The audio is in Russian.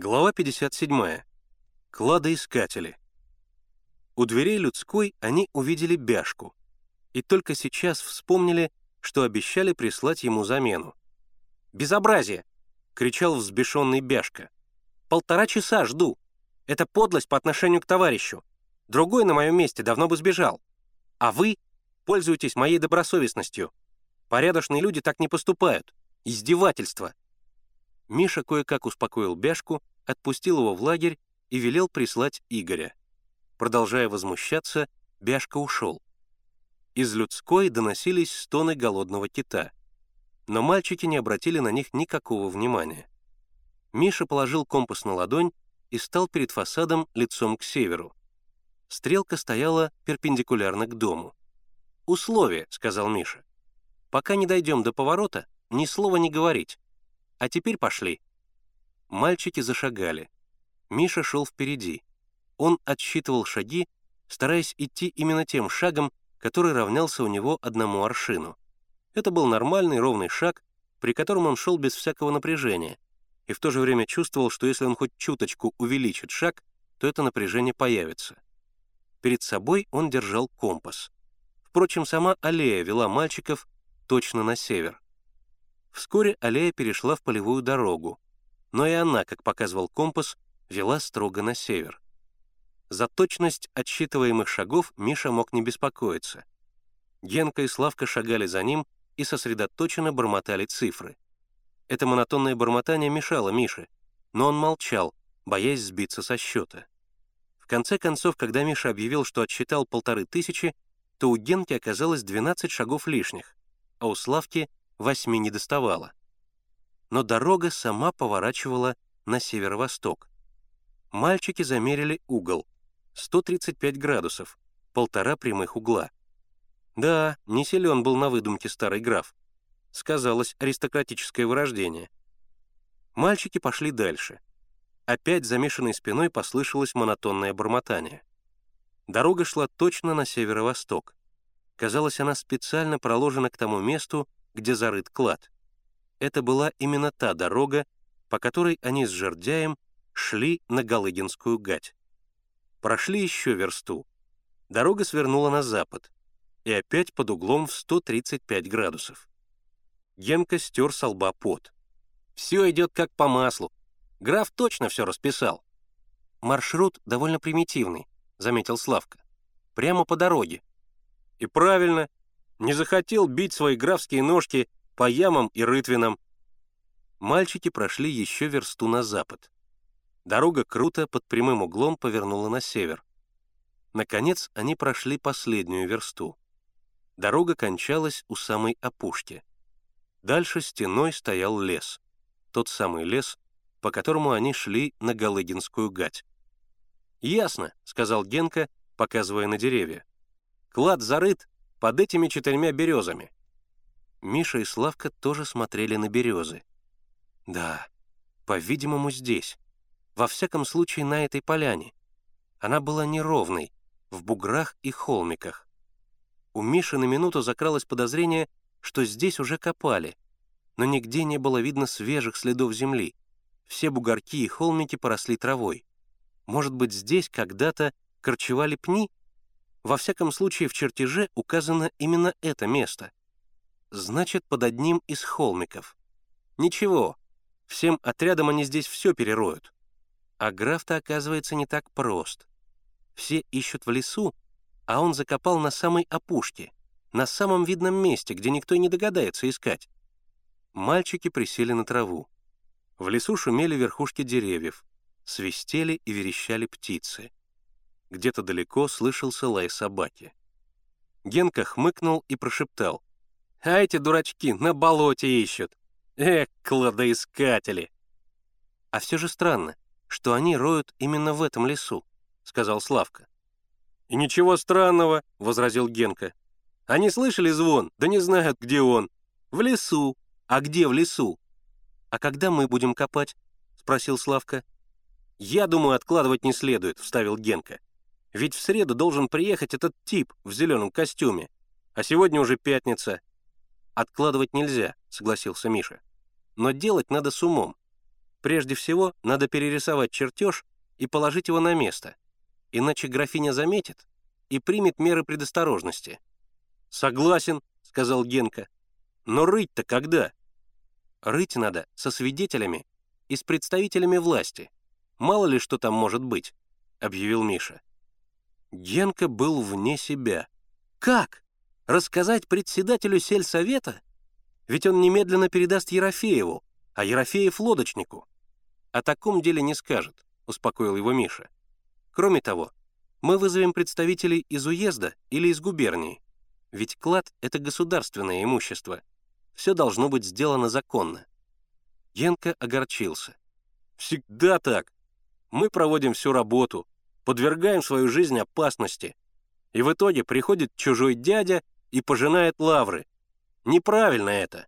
Глава 57. Кладоискатели. У дверей людской они увидели Бяшку и только сейчас вспомнили, что обещали прислать ему замену. «Безобразие!» — кричал взбешенный Бяшка. «Полтора часа жду. Это подлость по отношению к товарищу. Другой на моем месте давно бы сбежал. А вы пользуетесь моей добросовестностью. Порядочные люди так не поступают. Издевательство!» Миша кое-как успокоил Бяшку, отпустил его в лагерь и велел прислать Игоря. Продолжая возмущаться, Бяшка ушел. Из людской доносились стоны голодного кита, но мальчики не обратили на них никакого внимания. Миша положил компас на ладонь и стал перед фасадом лицом к северу. Стрелка стояла перпендикулярно к дому. «Условие», — сказал Миша. «Пока не дойдем до поворота, ни слова не говорить. А теперь пошли». Мальчики зашагали. Миша шел впереди. Он отсчитывал шаги, стараясь идти именно тем шагом, который равнялся у него одному аршину. Это был нормальный ровный шаг, при котором он шел без всякого напряжения, и в то же время чувствовал, что если он хоть чуточку увеличит шаг, то это напряжение появится. Перед собой он держал компас. Впрочем, сама аллея вела мальчиков точно на север. Вскоре аллея перешла в полевую дорогу, но и она, как показывал компас, вела строго на север. За точность отсчитываемых шагов Миша мог не беспокоиться. Генка и Славка шагали за ним и сосредоточенно бормотали цифры. Это монотонное бормотание мешало Мише, но он молчал, боясь сбиться со счета. В конце концов, когда Миша объявил, что отсчитал полторы тысячи, то у Генки оказалось 12 шагов лишних, а у Славки восьми не доставало. Но дорога сама поворачивала на северо-восток. Мальчики замерили угол — 135 градусов, полтора прямых угла. Да, не силен был на выдумке старый граф. Сказалось аристократическое вырождение. Мальчики пошли дальше. Опять замешанной спиной послышалось монотонное бормотание. Дорога шла точно на северо-восток. Казалось, она специально проложена к тому месту, где зарыт клад. Это была именно та дорога, по которой они с жердяем шли на Галыгинскую гать. Прошли еще версту. Дорога свернула на запад и опять под углом в 135 градусов. Генка стер со лба пот. «Все идет как по маслу. Граф точно все расписал». «Маршрут довольно примитивный», — заметил Славка. «Прямо по дороге». «И правильно. Не захотел бить свои графские ножки по ямам и рытвинам. Мальчики прошли еще версту на запад. Дорога круто под прямым углом повернула на север. Наконец они прошли последнюю версту. Дорога кончалась у самой опушки. Дальше стеной стоял лес. Тот самый лес, по которому они шли на Галыгинскую гать. «Ясно», — сказал Генка, показывая на деревья. «Клад зарыт под этими четырьмя березами». Миша и Славка тоже смотрели на березы. Да, по-видимому, здесь. Во всяком случае, на этой поляне. Она была неровной, в буграх и холмиках. У Миши на минуту закралось подозрение, что здесь уже копали, но нигде не было видно свежих следов земли. Все бугорки и холмики поросли травой. Может быть, здесь когда-то корчевали пни? Во всяком случае, в чертеже указано именно это место. Значит, под одним из холмиков. Ничего, всем отрядом они здесь все перероют. А граф-то, оказывается, не так прост. Все ищут в лесу, а он закопал на самой опушке, на самом видном месте, где никто и не догадается искать. Мальчики присели на траву. В лесу шумели верхушки деревьев, свистели и верещали птицы. Где-то далеко слышался лай собаки. Генка хмыкнул и прошептал. «А эти дурачки на болоте ищут! Эх, кладоискатели!» «А все же странно, что они роют именно в этом лесу», — сказал Славка. «И ничего странного», — возразил Генка. «Они слышали звон, да не знают, где он. В лесу. А где в лесу?» «А когда мы будем копать?» — спросил Славка. «Я думаю, откладывать не следует», — вставил Генка. Ведь в среду должен приехать этот тип в зеленом костюме. А сегодня уже пятница. Откладывать нельзя, согласился Миша. Но делать надо с умом. Прежде всего, надо перерисовать чертеж и положить его на место, иначе графиня заметит и примет меры предосторожности. «Согласен», — сказал Генка. «Но рыть-то когда?» «Рыть надо со свидетелями и с представителями власти. Мало ли что там может быть», — объявил Миша. Генка был вне себя. «Как? Рассказать председателю сельсовета? Ведь он немедленно передаст Ерофееву, а Ерофеев — лодочнику. О таком деле не скажет», — успокоил его Миша. «Кроме того, мы вызовем представителей из уезда или из губернии. Ведь клад — это государственное имущество. Все должно быть сделано законно. Генка огорчился. «Всегда так. Мы проводим всю работу, подвергаем свою жизнь опасности. И в итоге приходит чужой дядя и пожинает лавры. Неправильно это.